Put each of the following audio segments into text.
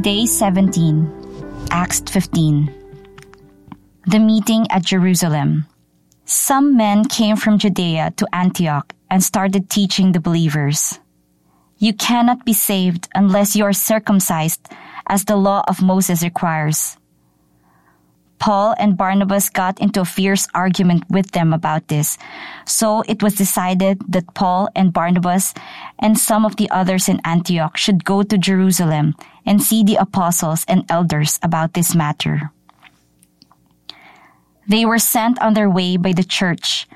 Day 17, Acts 15. The meeting at Jerusalem. Some men came from Judea to Antioch and started teaching the believers. You cannot be saved unless you are circumcised as the law of Moses requires. Paul and Barnabas got into a fierce argument with them about this. So it was decided that Paul and Barnabas and some of the others in Antioch should go to Jerusalem and see the apostles and elders about this matter. They were sent on their way by the church,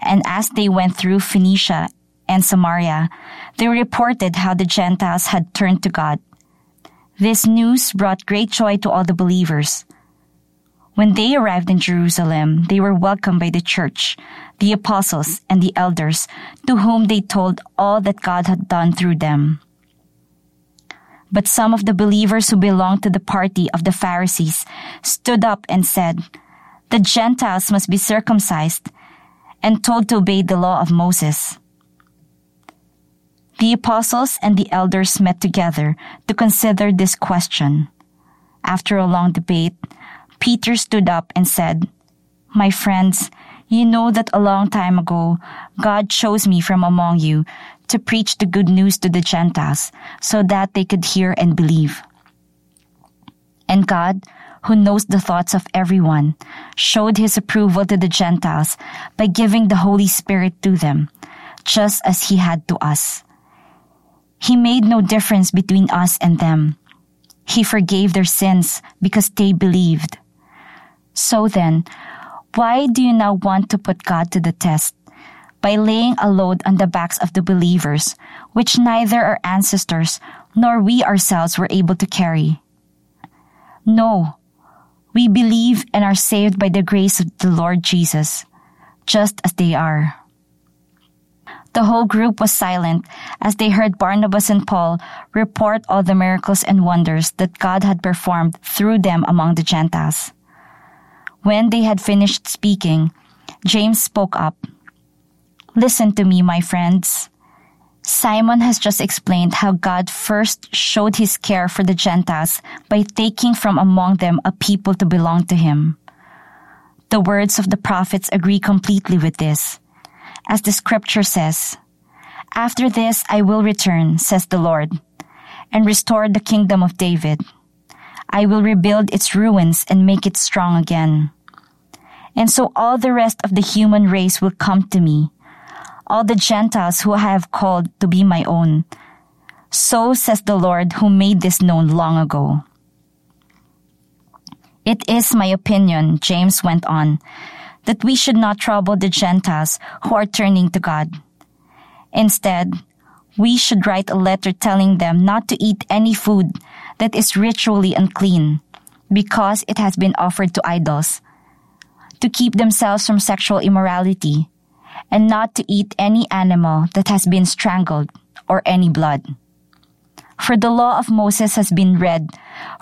and as they went through Phoenicia and Samaria, they reported how the Gentiles had turned to God. This news brought great joy to all the believers. When they arrived in Jerusalem, they were welcomed by the church, the apostles, and the elders, to whom they told all that God had done through them. But some of the believers who belonged to the party of the Pharisees stood up and said, The Gentiles must be circumcised and told to obey the law of Moses. The apostles and the elders met together to consider this question. After a long debate, Peter stood up and said, My friends, you know that a long time ago, God chose me from among you to preach the good news to the Gentiles so that they could hear and believe. And God, who knows the thoughts of everyone, showed his approval to the Gentiles by giving the Holy Spirit to them, just as he had to us. He made no difference between us and them. He forgave their sins because they believed. So then, why do you now want to put God to the test? By laying a load on the backs of the believers, which neither our ancestors nor we ourselves were able to carry. No, we believe and are saved by the grace of the Lord Jesus, just as they are. The whole group was silent as they heard Barnabas and Paul report all the miracles and wonders that God had performed through them among the Gentiles. When they had finished speaking, James spoke up. Listen to me, my friends. Simon has just explained how God first showed his care for the Gentiles by taking from among them a people to belong to him. The words of the prophets agree completely with this. As the scripture says, After this I will return, says the Lord, and restore the kingdom of David. I will rebuild its ruins and make it strong again. And so all the rest of the human race will come to me, all the Gentiles who I have called to be my own. So says the Lord who made this known long ago. It is my opinion, James went on, that we should not trouble the Gentiles who are turning to God. Instead, we should write a letter telling them not to eat any food that is ritually unclean, because it has been offered to idols, to keep themselves from sexual immorality, and not to eat any animal that has been strangled or any blood. For the law of Moses has been read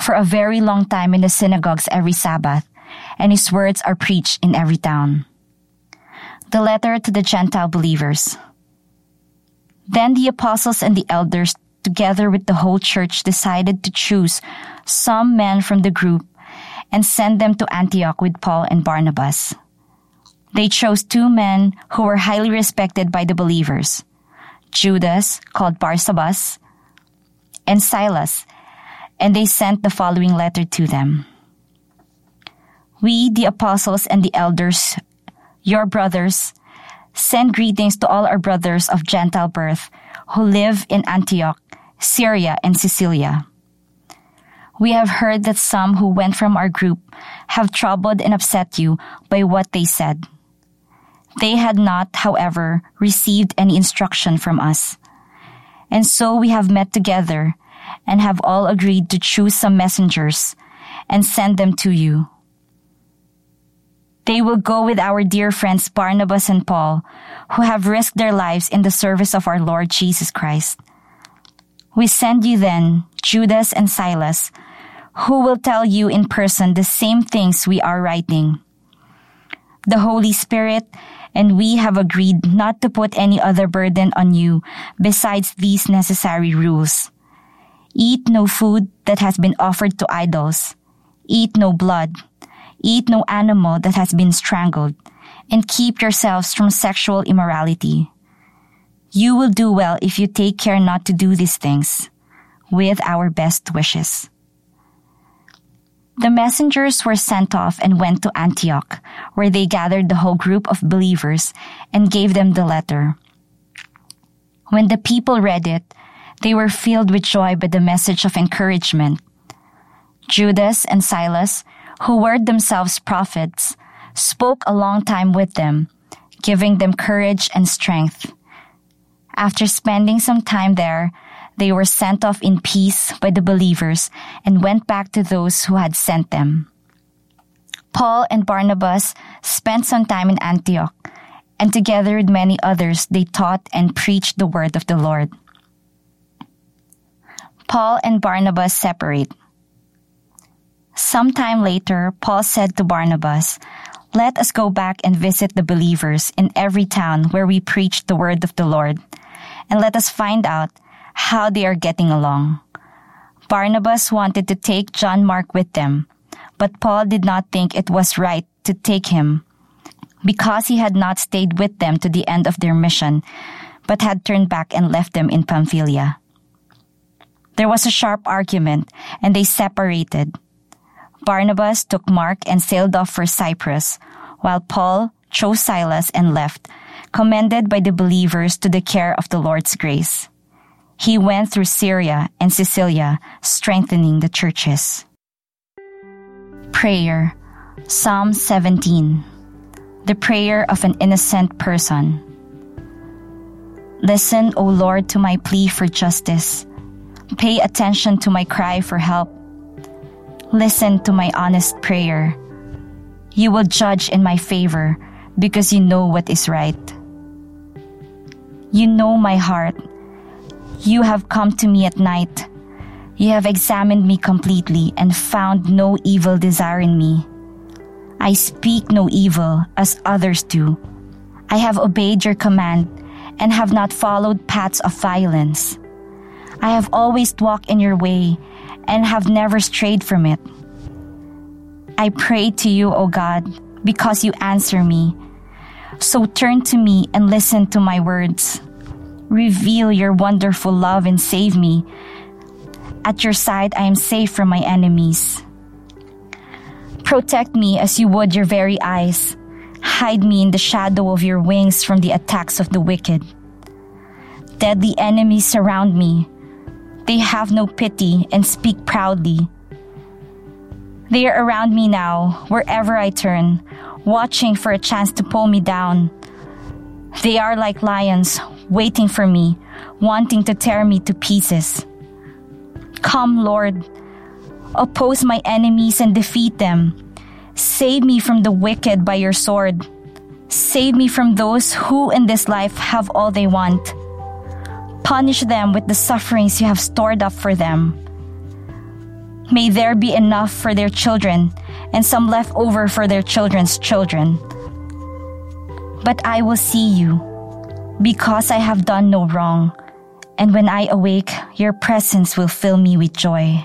for a very long time in the synagogues every Sabbath, and his words are preached in every town. The letter to the Gentile believers. Then the apostles and the elders, together with the whole church, decided to choose some men from the group and send them to Antioch with Paul and Barnabas. They chose two men who were highly respected by the believers Judas, called Barsabas, and Silas, and they sent the following letter to them. We, the apostles and the elders, your brothers, send greetings to all our brothers of Gentile birth who live in Antioch, Syria, and Cilicia. We have heard that some who went from our group have troubled and upset you by what they said. They had not, however, received any instruction from us. And so we have met together and have all agreed to choose some messengers and send them to you. They will go with our dear friends Barnabas and Paul, who have risked their lives in the service of our Lord Jesus Christ. We send you then Judas and Silas, who will tell you in person the same things we are writing. The Holy Spirit and we have agreed not to put any other burden on you besides these necessary rules. Eat no food that has been offered to idols. Eat no blood. Eat no animal that has been strangled. And keep yourselves from sexual immorality. You will do well if you take care not to do these things. With our best wishes. The messengers were sent off and went to Antioch, where they gathered the whole group of believers and gave them the letter. When the people read it, they were filled with joy by the message of encouragement. Judas and Silas, who were themselves prophets, spoke a long time with them, giving them courage and strength. After spending some time there, they were sent off in peace by the believers and went back to those who had sent them. Paul and Barnabas spent some time in Antioch, and together with many others, they taught and preached the word of the Lord. Paul and Barnabas separate. Sometime later, Paul said to Barnabas, Let us go back and visit the believers in every town where we preach the word of the Lord, and let us find out how they are getting along. Barnabas wanted to take John Mark with them, but Paul did not think it was right to take him because he had not stayed with them to the end of their mission, but had turned back and left them in Pamphylia. There was a sharp argument, and they separated. Barnabas took Mark and sailed off for Cyprus, while Paul chose Silas and left, commended by the believers to the care of the Lord's grace. He went through Syria and Cilicia, strengthening the churches. Prayer Psalm 17 The Prayer of an Innocent Person. Listen, O Lord, to my plea for justice Pay attention to my cry for help. Listen to my honest prayer. You will judge in my favor because you know what is right. You know my heart. You have come to me at night. You have examined me completely and found no evil desire in me. I speak no evil as others do. I have obeyed your command and have not followed paths of violence. I have always walked in your way and have never strayed from it. I pray to you, O God, because you answer me. So turn to me and listen to my words. Reveal your wonderful love and save me. At your side, I am safe from my enemies. Protect me as you would your very eyes. Hide me in the shadow of your wings from the attacks of the wicked. Deadly enemies surround me they have no pity and speak proudly. They are around me now, wherever I turn, watching for a chance to pull me down. They are like lions, waiting for me, wanting to tear me to pieces. Come, Lord, oppose my enemies and defeat them. Save me from the wicked by your sword. Save me from those who in this life have all they want. Punish them with the sufferings you have stored up for them. May there be enough for their children and some left over for their children's children. But I will see you because I have done no wrong, and when I awake, your presence will fill me with joy.